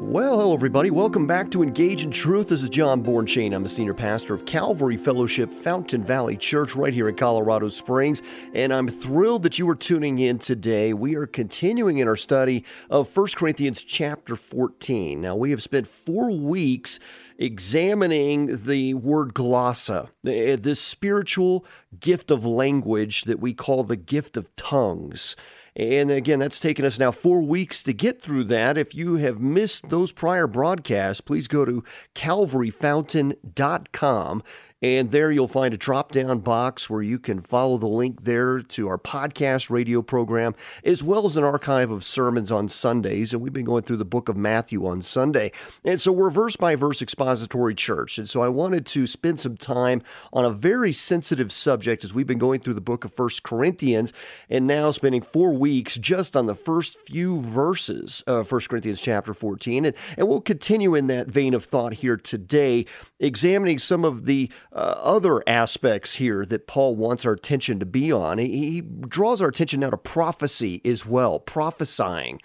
Well, hello, everybody. Welcome back to Engage in Truth. This is John Bornschein. I'm a senior pastor of Calvary Fellowship Fountain Valley Church right here in Colorado Springs, and I'm thrilled that you are tuning in today. We are continuing in our study of 1 Corinthians chapter 14. Now, we have spent four weeks examining the word glossa, eh, this spiritual gift of language that we call the gift of tongues. And again, that's taken us now four weeks to get through that. If you have missed those prior broadcasts, please go to calvaryfountain.com and there you'll find a drop down box where you can follow the link there to our podcast radio program, as well as an archive of sermons on Sundays. And we've been going through the book of Matthew on Sunday. And so we're verse by verse expository church. And so I wanted to spend some time on a very sensitive subject as we've been going through the book of First Corinthians and now spending four weeks just on the first few verses of First Corinthians chapter 14. And, and we'll continue in that vein of thought here today, examining some of the uh, other aspects here that Paul wants our attention to be on. He, he draws our attention now to prophecy as well, prophesying.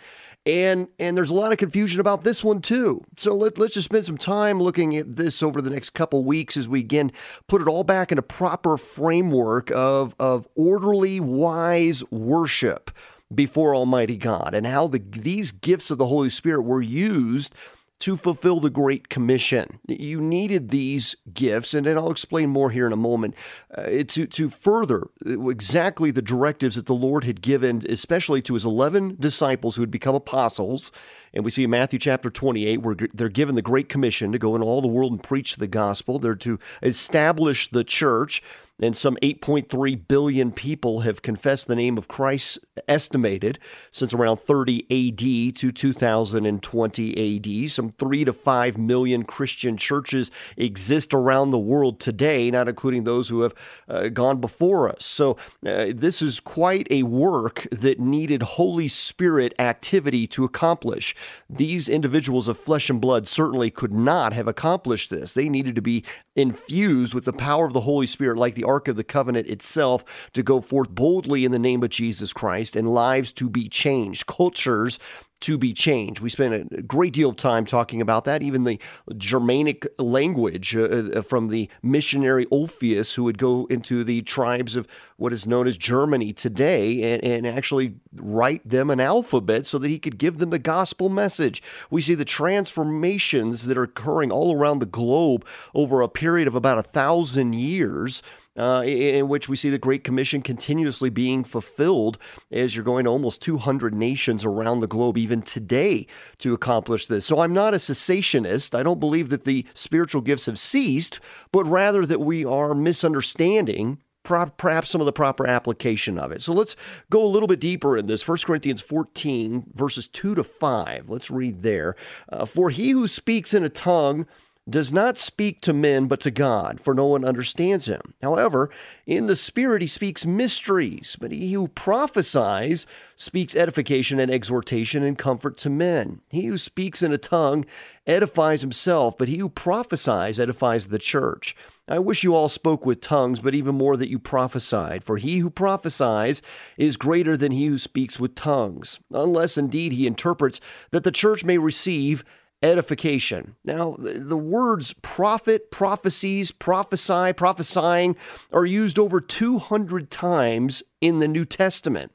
And and there's a lot of confusion about this one too. So let, let's just spend some time looking at this over the next couple weeks as we again put it all back in a proper framework of, of orderly, wise worship before Almighty God and how the, these gifts of the Holy Spirit were used to fulfill the Great Commission. You needed these gifts, and then I'll explain more here in a moment, uh, to, to further exactly the directives that the Lord had given, especially to his 11 disciples who had become apostles. And we see in Matthew chapter 28 where they're given the Great Commission to go into all the world and preach the gospel. They're to establish the church and some 8.3 billion people have confessed the name of Christ, estimated since around 30 AD to 2020 AD. Some 3 to 5 million Christian churches exist around the world today, not including those who have uh, gone before us. So, uh, this is quite a work that needed Holy Spirit activity to accomplish. These individuals of flesh and blood certainly could not have accomplished this. They needed to be infused with the power of the Holy Spirit, like the Ark of the Covenant itself to go forth boldly in the name of Jesus Christ and lives to be changed, cultures to be changed. We spent a great deal of time talking about that, even the Germanic language uh, uh, from the missionary Ulfilas, who would go into the tribes of what is known as Germany today and, and actually write them an alphabet so that he could give them the gospel message. We see the transformations that are occurring all around the globe over a period of about a thousand years uh, in which we see the Great Commission continuously being fulfilled as you're going to almost 200 nations around the globe, even today, to accomplish this. So I'm not a cessationist. I don't believe that the spiritual gifts have ceased, but rather that we are misunderstanding perhaps some of the proper application of it. So let's go a little bit deeper in this. 1 Corinthians 14, verses 2 to 5. Let's read there. Uh, For he who speaks in a tongue does not speak to men but to God, for no one understands him. However, in the Spirit he speaks mysteries, but he who prophesies speaks edification and exhortation and comfort to men. He who speaks in a tongue edifies himself, but he who prophesies edifies the church. I wish you all spoke with tongues, but even more that you prophesied. For he who prophesies is greater than he who speaks with tongues, unless indeed he interprets that the church may receive edification. Now, the words prophet, prophecies, prophesy, prophesying are used over 200 times in the New Testament.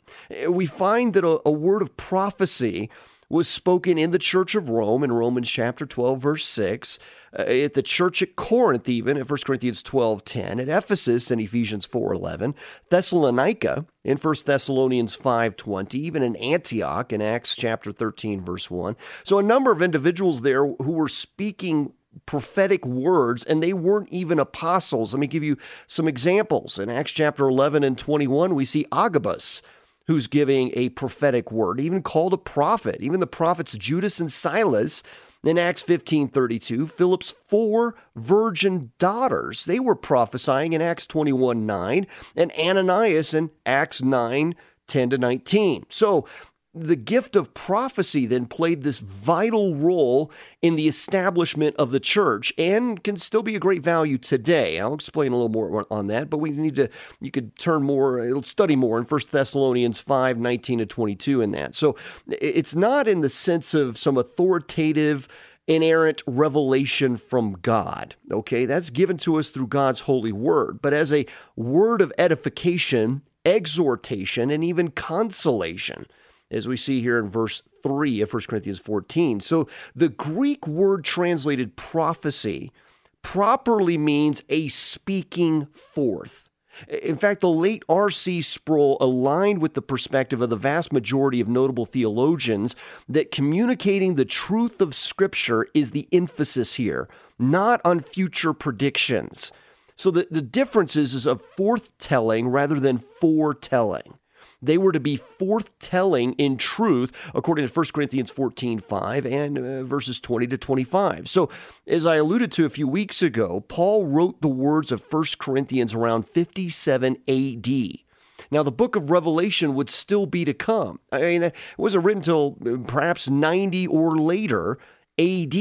We find that a, a word of prophecy was spoken in the church of Rome in Romans chapter 12 verse 6, uh, at the church at Corinth even in 1 Corinthians 12:10, at Ephesus in Ephesians 4:11, Thessalonica in 1 Thessalonians 5:20, even in Antioch in Acts chapter 13 verse 1. So a number of individuals there who were speaking prophetic words and they weren't even apostles. Let me give you some examples. In Acts chapter 11 and 21, we see Agabus who's giving a prophetic word, even called a prophet. Even the prophets Judas and Silas in Acts 15:32, Philip's four virgin daughters, they were prophesying in Acts 21:9, and Ananias in Acts 9 10 to 19. So the gift of prophecy then played this vital role in the establishment of the church and can still be a great value today. I'll explain a little more on that, but we need to, you could turn more, uh, study more in 1 Thessalonians 5 19 to 22 in that. So it's not in the sense of some authoritative, inerrant revelation from God. Okay, that's given to us through God's holy word, but as a word of edification, exhortation, and even consolation as we see here in verse 3 of 1 Corinthians 14. So the Greek word translated prophecy properly means a speaking forth. In fact, the late R.C. Sproul aligned with the perspective of the vast majority of notable theologians that communicating the truth of Scripture is the emphasis here, not on future predictions. So the, the difference is, is of forthtelling rather than foretelling. They were to be forthtelling in truth, according to 1 Corinthians 14 5 and uh, verses 20 to 25. So, as I alluded to a few weeks ago, Paul wrote the words of 1 Corinthians around 57 AD. Now, the book of Revelation would still be to come. I mean, it wasn't written until uh, perhaps 90 or later. AD.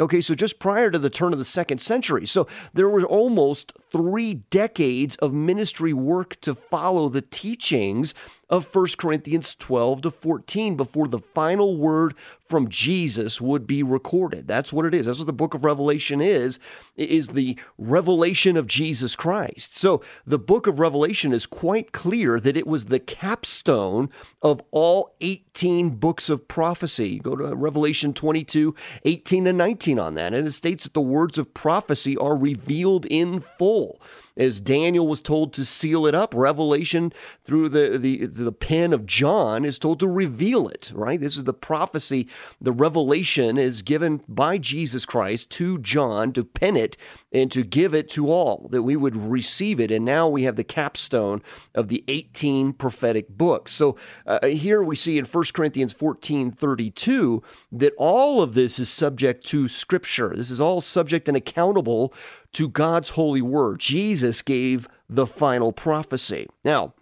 Okay, so just prior to the turn of the second century. So there were almost three decades of ministry work to follow the teachings of 1 Corinthians 12 to 14 before the final word from Jesus would be recorded. That's what it is. That's what the book of Revelation is, is the revelation of Jesus Christ. So the book of Revelation is quite clear that it was the capstone of all 18 books of prophecy. Go to Revelation 22, 18 and 19 on that. And it states that the words of prophecy are revealed in full as Daniel was told to seal it up. Revelation through the, the, the pen of John is told to reveal it, right? This is the prophecy. The revelation is given by Jesus Christ to John to pen it and to give it to all, that we would receive it. And now we have the capstone of the 18 prophetic books. So uh, here we see in 1 Corinthians 14 32 that all of this is subject to Scripture. This is all subject and accountable to God's holy word. Jesus gave the final prophecy. Now,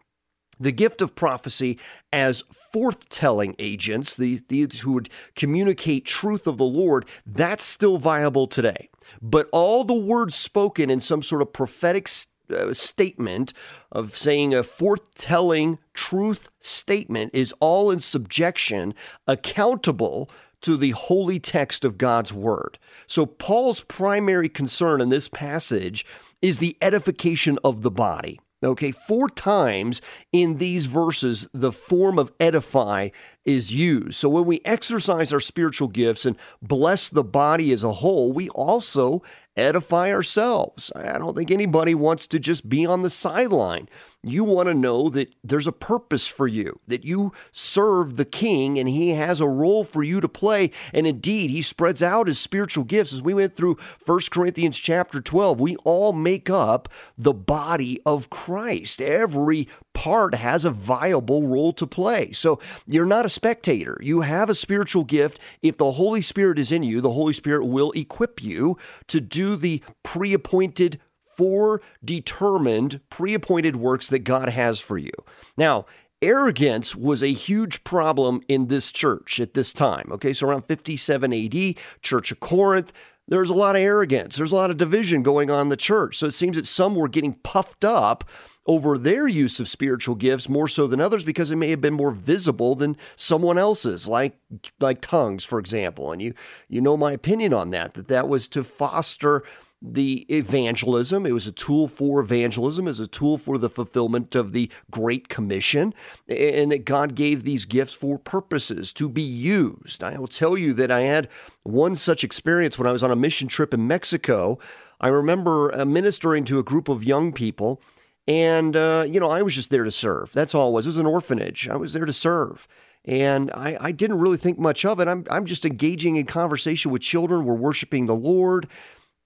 the gift of prophecy as forthtelling agents, the, these who would communicate truth of the Lord, that's still viable today. But all the words spoken in some sort of prophetic uh, statement of saying a forthtelling truth statement is all in subjection, accountable to the holy text of God's word. So, Paul's primary concern in this passage is the edification of the body. Okay, four times in these verses, the form of edify is used. So when we exercise our spiritual gifts and bless the body as a whole, we also edify ourselves. I don't think anybody wants to just be on the sideline. You want to know that there's a purpose for you, that you serve the king and he has a role for you to play. And indeed, he spreads out his spiritual gifts. As we went through 1 Corinthians chapter 12, we all make up the body of Christ. Every part has a viable role to play. So you're not a spectator. You have a spiritual gift. If the Holy Spirit is in you, the Holy Spirit will equip you to do the pre appointed foredetermined, pre appointed works that God has for you. Now, arrogance was a huge problem in this church at this time. Okay, so around 57 AD, Church of Corinth, there's a lot of arrogance. There's a lot of division going on in the church. So it seems that some were getting puffed up over their use of spiritual gifts more so than others because it may have been more visible than someone else's like like tongues for example and you you know my opinion on that that that was to foster the evangelism. It was a tool for evangelism, as a tool for the fulfillment of the Great Commission, and that God gave these gifts for purposes to be used. I will tell you that I had one such experience when I was on a mission trip in Mexico. I remember uh, ministering to a group of young people, and, uh, you know, I was just there to serve. That's all it was. It was an orphanage. I was there to serve. And I, I didn't really think much of it. I'm, I'm just engaging in conversation with children. We're worshiping the Lord.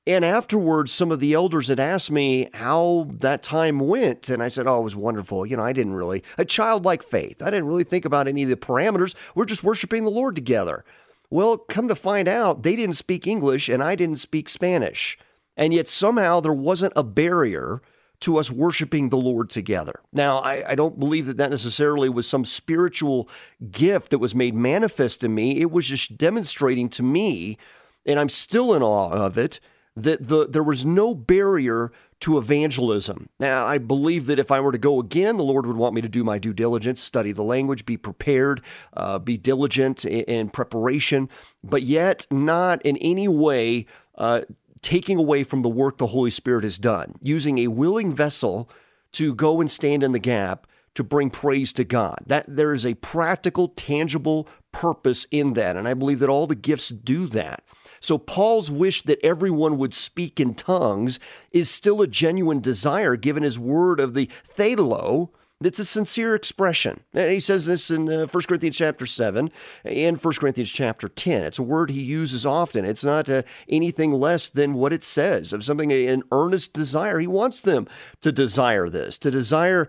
And afterwards, some of the elders had asked me how that time went. And I said, Oh, it was wonderful. You know, I didn't really, a childlike faith. I didn't really think about any of the parameters. We're just worshiping the Lord together. Well, come to find out, they didn't speak English and I didn't speak Spanish. And yet somehow there wasn't a barrier to us worshiping the Lord together. Now, I, I, don't believe that that necessarily was some spiritual gift that was made manifest in me. It was just demonstrating to me, and I'm still in awe of it, that the, there was no barrier to evangelism. Now, I believe that if I were to go again, the Lord would want me to do my due diligence, study the language, be prepared, uh, be diligent in, in, preparation, but yet not in any way uh, taking away from the work the Holy Spirit has done, using a willing vessel to go and stand in the gap to bring praise to God. That there is a practical, tangible purpose in that, and I believe that all the gifts do that. So Paul's wish that everyone would speak in tongues is still a genuine desire given his word of the thelo, it's a sincere expression. And he says this in uh, 1 Corinthians chapter 7 and 1 Corinthians chapter 10. It's a word he uses often. It's not uh, anything less than what it says of something, an earnest desire. He wants them to desire this, to desire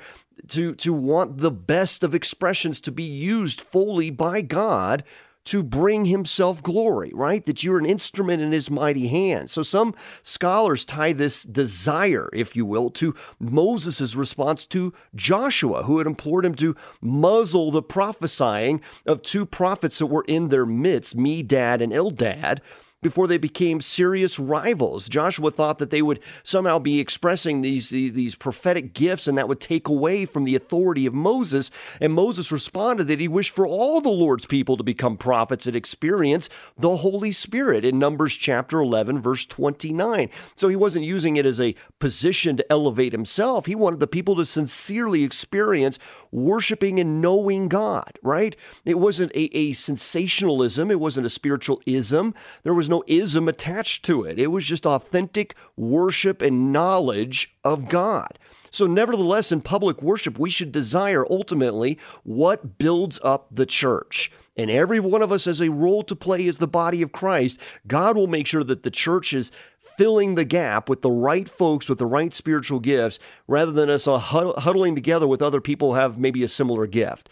to, to want the best of expressions to be used fully by God to bring himself glory, right? That you're an instrument in his mighty hand. So some scholars tie this desire, if you will, to Moses' response to Joshua, who had implored him to muzzle the prophesying of two prophets that were in their midst, Medad and Eldad before they became serious rivals. Joshua thought that they would somehow be expressing these, these, these, prophetic gifts and that would take away from the authority of Moses. And Moses responded that he wished for all the Lord's people to become prophets and experience the Holy Spirit in Numbers chapter 11, verse 29. So he wasn't using it as a position to elevate himself. He wanted the people to sincerely experience worshiping and knowing God, right? It wasn't a, a sensationalism, it wasn't a spiritual ism. There was no no ism attached to it. It was just authentic worship and knowledge of God. So, nevertheless, in public worship, we should desire ultimately what builds up the church. And every one of us has a role to play as the body of Christ. God will make sure that the church is filling the gap with the right folks with the right spiritual gifts rather than us huddling together with other people who have maybe a similar gift.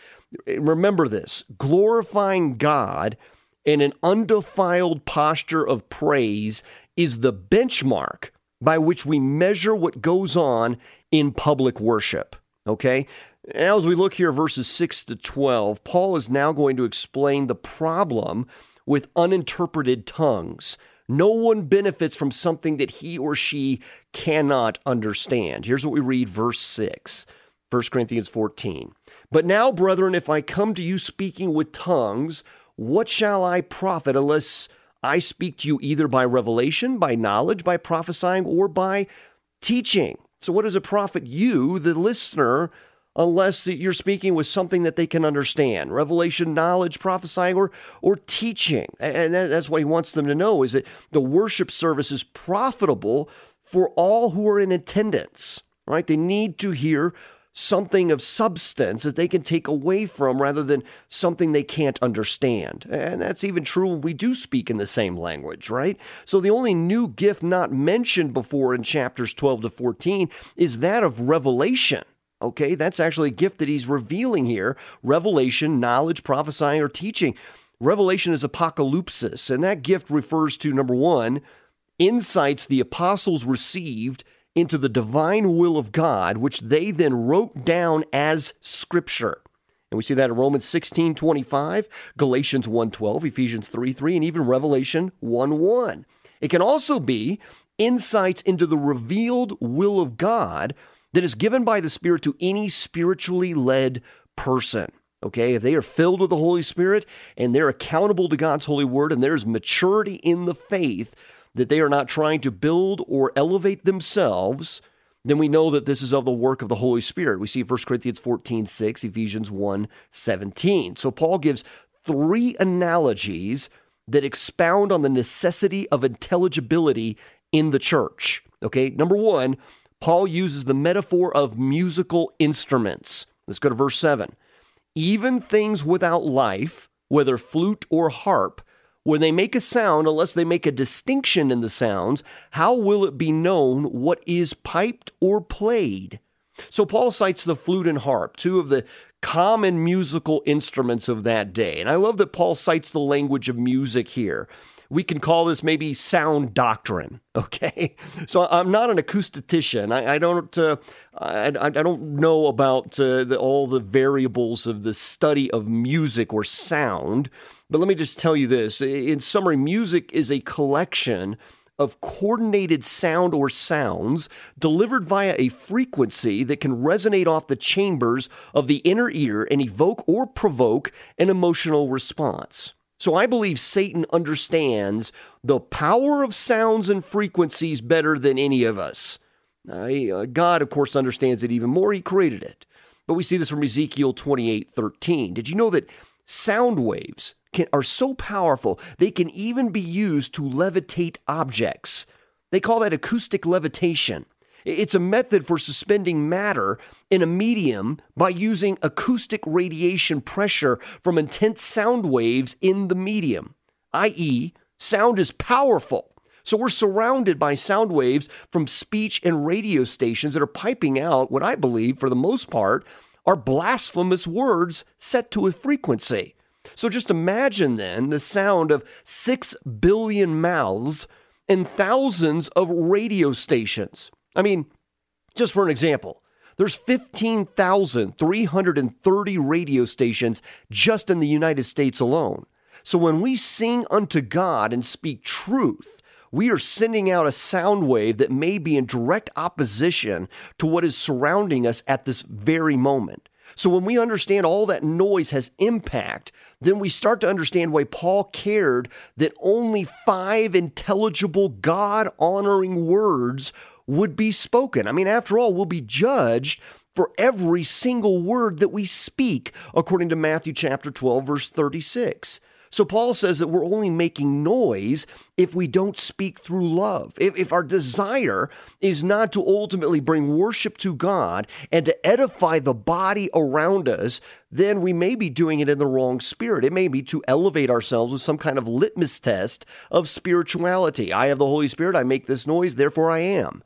Remember this glorifying God and an undefiled posture of praise is the benchmark by which we measure what goes on in public worship. Okay? Now, as we look here, verses 6 to 12, Paul is now going to explain the problem with uninterpreted tongues. No one benefits from something that he or she cannot understand. Here's what we read, verse 6, 1 Corinthians 14. But now, brethren, if I come to you speaking with tongues, what shall I profit unless I speak to you either by revelation, by knowledge, by prophesying, or by teaching? So, what does it profit you, the listener, unless you're speaking with something that they can understand? Revelation knowledge prophesying or or teaching? And that's what he wants them to know is that the worship service is profitable for all who are in attendance right? They need to hear something of substance that they can take away from rather than something they can't understand. And that's even true when we do speak in the same language, right? So the only new gift not mentioned before in chapters 12 to 14 is that of revelation. Okay, that's actually a gift that he's revealing here revelation, knowledge, prophesying, or teaching. Revelation is apocalypsis, and that gift refers to number one, insights the apostles received into the divine will of God, which they then wrote down as scripture. And we see that in Romans 16 25, Galatians 1 12, Ephesians 3 3, and even Revelation 1 1. It can also be insights into the revealed will of God that is given by the Spirit to any spiritually led person. Okay, if they are filled with the Holy Spirit and they're accountable to God's holy word and there's maturity in the faith, that they are not trying to build or elevate themselves, then we know that this is of the work of the Holy Spirit. We see 1 Corinthians 14, 6, Ephesians 1, 17. So Paul gives three analogies that expound on the necessity of intelligibility in the church. Okay, number one, Paul uses the metaphor of musical instruments. Let's go to verse 7. Even things without life, whether flute or harp, when they make a sound, unless they make a distinction in the sounds, how will it be known what is piped or played? So Paul cites the flute and harp, two of the common musical instruments of that day. And I love that Paul cites the language of music here. We can call this maybe sound doctrine. Okay, so I'm not an acoustician. I, I don't. Uh, I, I, don't know about uh, the, all the variables of the study of music or sound. But let me just tell you this: in summary, music is a collection of coordinated sound or sounds delivered via a frequency that can resonate off the chambers of the inner ear and evoke or provoke an emotional response. So I believe Satan understands the power of sounds and frequencies better than any of us. Uh, God, of course, understands it even more. He created it. But we see this from Ezekiel 28 13. Did you know that sound waves can, are so powerful they can even be used to levitate objects? They call that acoustic levitation. It's a method for suspending matter in a medium by using acoustic radiation pressure from intense sound waves in the medium, i.e., sound is powerful. So we're surrounded by sound waves from speech and radio stations that are piping out what I believe, for the most part, are blasphemous words set to a frequency. So just imagine then the sound of six billion mouths and thousands of radio stations. I mean, just for an example, there's 15,330 radio stations just in the United States alone. So when we sing unto God and speak truth, we are sending out a sound wave that may be in direct opposition to what is surrounding us at this very moment. So when we understand all that noise has impact, then we start to understand why Paul cared that only five intelligible God honoring words would be spoken. I mean, after all, we'll be judged for every single word that we speak, according to Matthew chapter 12, verse 36. So Paul says that we're only making noise if we don't speak through love. If, if, our desire is not to ultimately bring worship to God and to edify the body around us, then we may be doing it in the wrong spirit. It may be to elevate ourselves with some kind of litmus test of spirituality. I have the Holy Spirit, I make this noise, therefore I am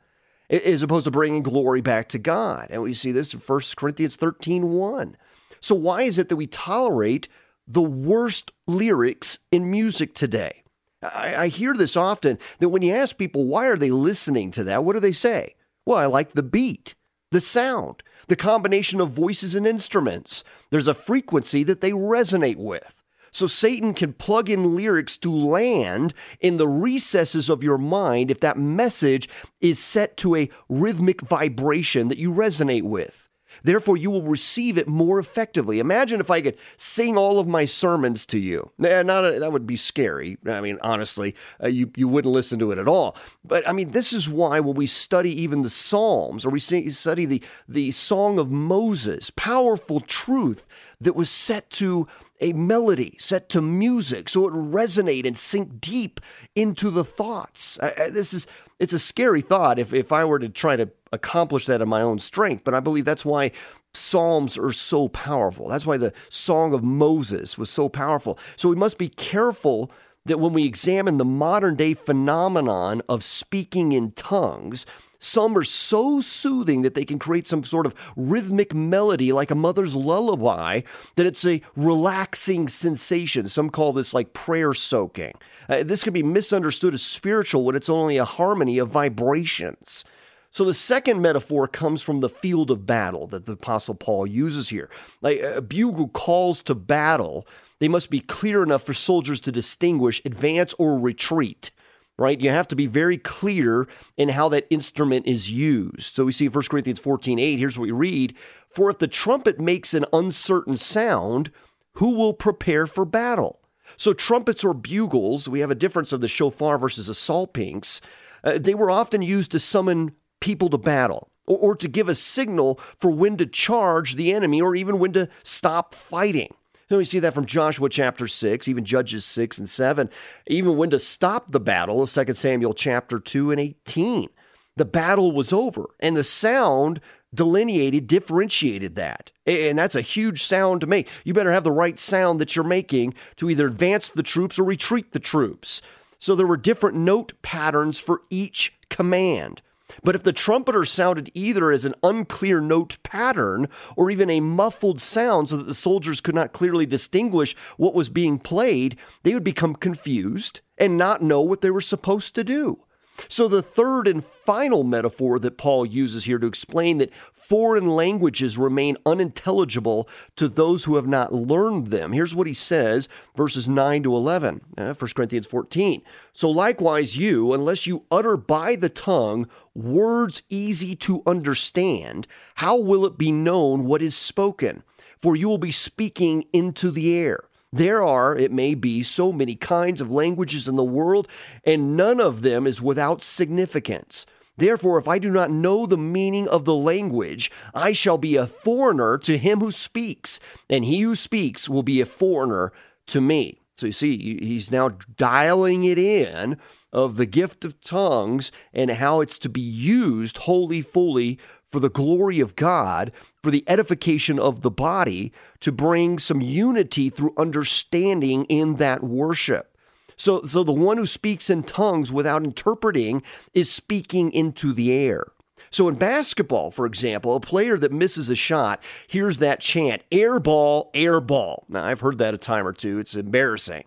as opposed to bringing glory back to God. And we see this in 1 Corinthians 13 1. So, why is it that we tolerate the worst lyrics in music today? I, I hear this often that when you ask people why are they listening to that, what do they say? Well, I like the beat, the sound, the combination of voices and instruments. There's a frequency that they resonate with. So Satan can plug in lyrics to land in the recesses of your mind if that message is set to a rhythmic vibration that you resonate with. Therefore, you will receive it more effectively. Imagine if I could sing all of my sermons to you. Not a, that would be scary. I mean, honestly, uh, you, you wouldn't listen to it at all. But I mean, this is why when we study even the Psalms or we study the, the Song of Moses, powerful truth that was set to a melody set to music so it resonate and sink deep into the thoughts. I, this is it's a scary thought if, if I were to try to accomplish that in my own strength, but I believe that's why Psalms are so powerful. That's why the Song of Moses was so powerful. So we must be careful that when we examine the modern day phenomenon of speaking in tongues, some are so soothing that they can create some sort of rhythmic melody like a mother's lullaby, that it's a relaxing sensation. Some call this like prayer soaking. Uh, this can be misunderstood as spiritual when it's only a harmony of vibrations. So the second metaphor comes from the field of battle that the Apostle Paul uses here. Like a bugle calls to battle, they must be clear enough for soldiers to distinguish advance or retreat right? You have to be very clear in how that instrument is used. So we see 1 Corinthians 14 8, here's what we read For if the trumpet makes an uncertain sound, who will prepare for battle? So trumpets or bugles, we have a difference of the shofar versus a salpinx. Uh, they were often used to summon people to battle or, or to give a signal for when to charge the enemy or even when to stop fighting. So we see that from Joshua chapter 6, even Judges 6 and 7, even when to stop the battle of 2 Samuel chapter 2 and 18. The battle was over, and the sound delineated, differentiated that. And that's a huge sound to make. You better have the right sound that you're making to either advance the troops or retreat the troops. So there were different note patterns for each command. But if the trumpeter sounded either as an unclear note pattern or even a muffled sound so that the soldiers could not clearly distinguish what was being played, they would become confused and not know what they were supposed to do. So, the third and final metaphor that Paul uses here to explain that foreign languages remain unintelligible to those who have not learned them. Here's what he says, verses 9 to 11, uh, 1 Corinthians 14. So likewise, you, unless you utter by the tongue words easy to understand, how will it be known what is spoken? For you will be speaking into the air. There are, it may be, so many kinds of languages in the world, and none of them is without significance. Therefore, if I do not know the meaning of the language, I shall be a foreigner to him who speaks, and he who speaks will be a foreigner to me. So you see, he's now dialing it in of the gift of tongues and how it's to be used wholly, fully for the glory of God, for the edification of the body, to bring some unity through understanding in that worship. So, so the one who speaks in tongues without interpreting is speaking into the air. So in basketball, for example, a player that misses a shot hears that chant, air ball, air ball. Now, I've heard that a time or two. It's embarrassing.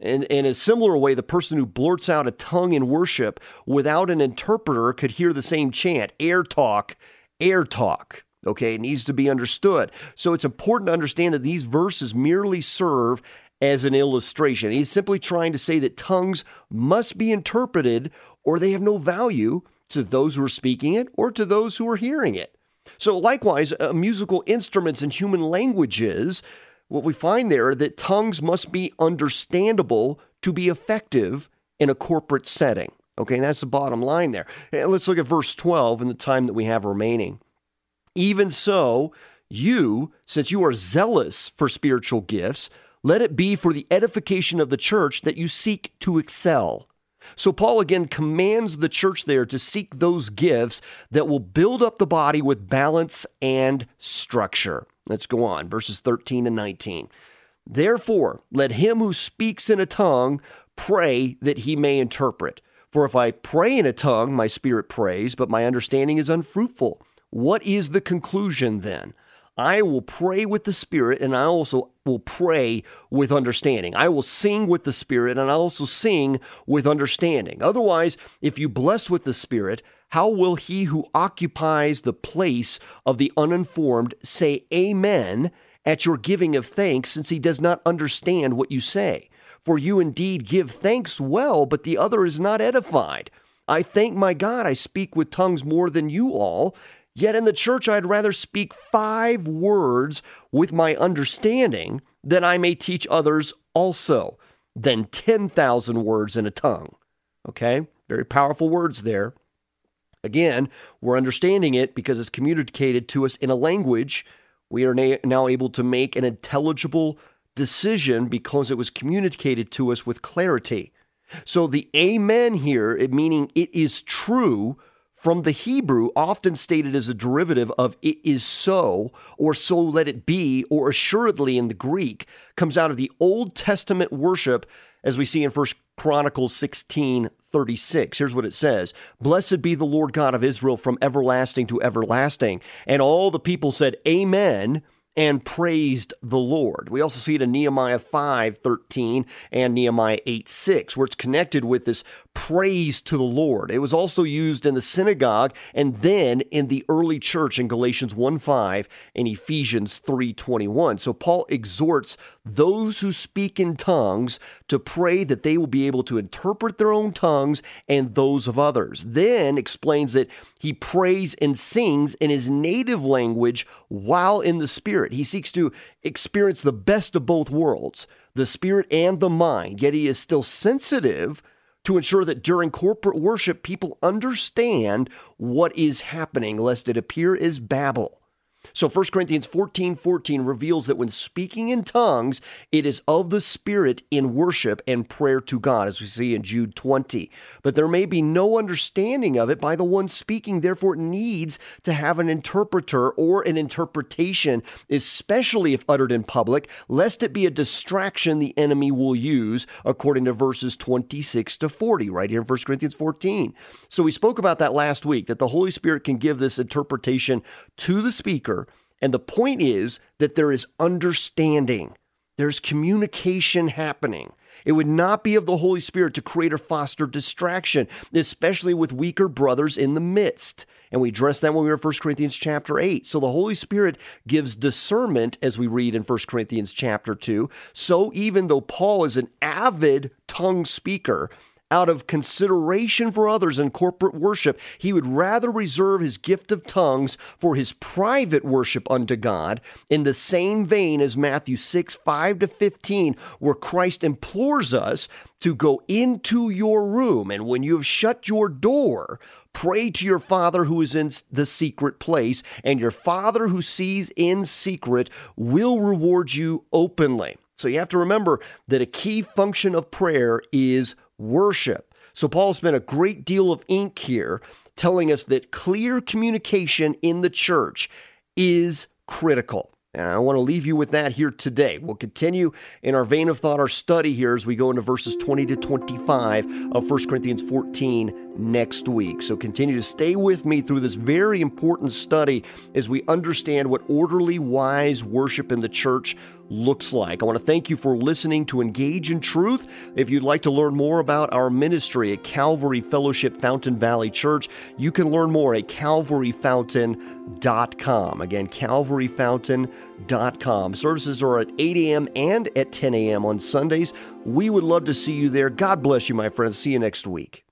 And in a similar way, the person who blurts out a tongue in worship without an interpreter could hear the same chant, air talk, air talk. Okay, it needs to be understood. So it's important to understand that these verses merely serve as an illustration. He's simply trying to say that tongues must be interpreted or they have no value to those who are speaking it or to those who are hearing it. So, likewise, uh, musical instruments and human languages, what we find there that tongues must be understandable to be effective in a corporate setting. Okay, and that's the bottom line there. And let's look at verse 12 in the time that we have remaining. Even so, you, since you are zealous for spiritual gifts, let it be for the edification of the church that you seek to excel. So, Paul again commands the church there to seek those gifts that will build up the body with balance and structure. Let's go on, verses 13 and 19. Therefore, let him who speaks in a tongue pray that he may interpret. For if I pray in a tongue, my spirit prays, but my understanding is unfruitful. What is the conclusion then? I will pray with the Spirit and I also will pray with understanding. I will sing with the Spirit and I also sing with understanding. Otherwise, if you bless with the Spirit, how will he who occupies the place of the uninformed say Amen at your giving of thanks, since he does not understand what you say? For you indeed give thanks well, but the other is not edified. I thank my God I speak with tongues more than you all. Yet in the church, I'd rather speak five words with my understanding that I may teach others also than 10,000 words in a tongue. Okay? Very powerful words there. Again, we're understanding it because it's communicated to us in a language. We are now able to make an intelligible decision because it was communicated to us with clarity. So the amen here, meaning it is true, from the Hebrew, often stated as a derivative of it is so, or so let it be, or assuredly in the Greek, comes out of the Old Testament worship as we see in 1 Chronicles 16 36. Here's what it says Blessed be the Lord God of Israel from everlasting to everlasting. And all the people said, Amen and praised the Lord. We also see it in Nehemiah 5 13 and Nehemiah 8 6, where it's connected with this praise to the Lord. It was also used in the synagogue and then in the early church in Galatians 1 5 and Ephesians 3 21. So Paul exhorts those who speak in tongues to pray that they will be able to interpret their own tongues and those of others. Then explains that he prays and sings in his native language while in the Spirit. He seeks to experience the best of both worlds, the Spirit and the mind, yet he is still sensitive to ensure that during corporate worship, people understand what is happening, lest it appear as babble. So 1 Corinthians 14 14 reveals that when speaking in tongues, it is of the Spirit in worship and prayer to God, as we see in Jude 20. But there may be no understanding of it by the one speaking, therefore, it needs to have an interpreter or an interpretation, especially if uttered in public, lest it be a distraction the enemy will use, according to verses 26 to 40, right here in 1 Corinthians 14. So we spoke about that last week, that the Holy Spirit can give this interpretation to the speaker. And the point is that there is understanding, there's communication happening. It would not be of the Holy Spirit to create or foster distraction, especially with weaker brothers in the midst. And we addressed that when we were in 1 Corinthians chapter 8. So the Holy Spirit gives discernment, as we read in 1 Corinthians chapter 2. So even though Paul is an avid tongue speaker, out of consideration for others in corporate worship, he would rather reserve his gift of tongues for his private worship unto God, in the same vein as Matthew 6 5 to 15, where Christ implores us to go into your room, and when you have shut your door, pray to your Father who is in the secret place, and your Father who sees in secret will reward you openly. So you have to remember that a key function of prayer is worship. So Paul spent a great deal of ink here telling us that clear communication in the church is critical. And I want to leave you with that here today. We'll continue in our vein of thought, our study here as we go into verses 20 to 25 of 1 Corinthians 14 next week. So continue to stay with me through this very important study as we understand what orderly, wise worship in the church looks like. I want to thank you for listening to Engage in Truth. If you'd like to learn more about our ministry at Calvary Fellowship Fountain Valley Church, you can learn more at calvaryfountain.com. Again, calvaryfountain.com. Services are at 8 a.m. and at 10 a.m. on Sundays. We would love to see you there. God bless you, my friends. See you next week.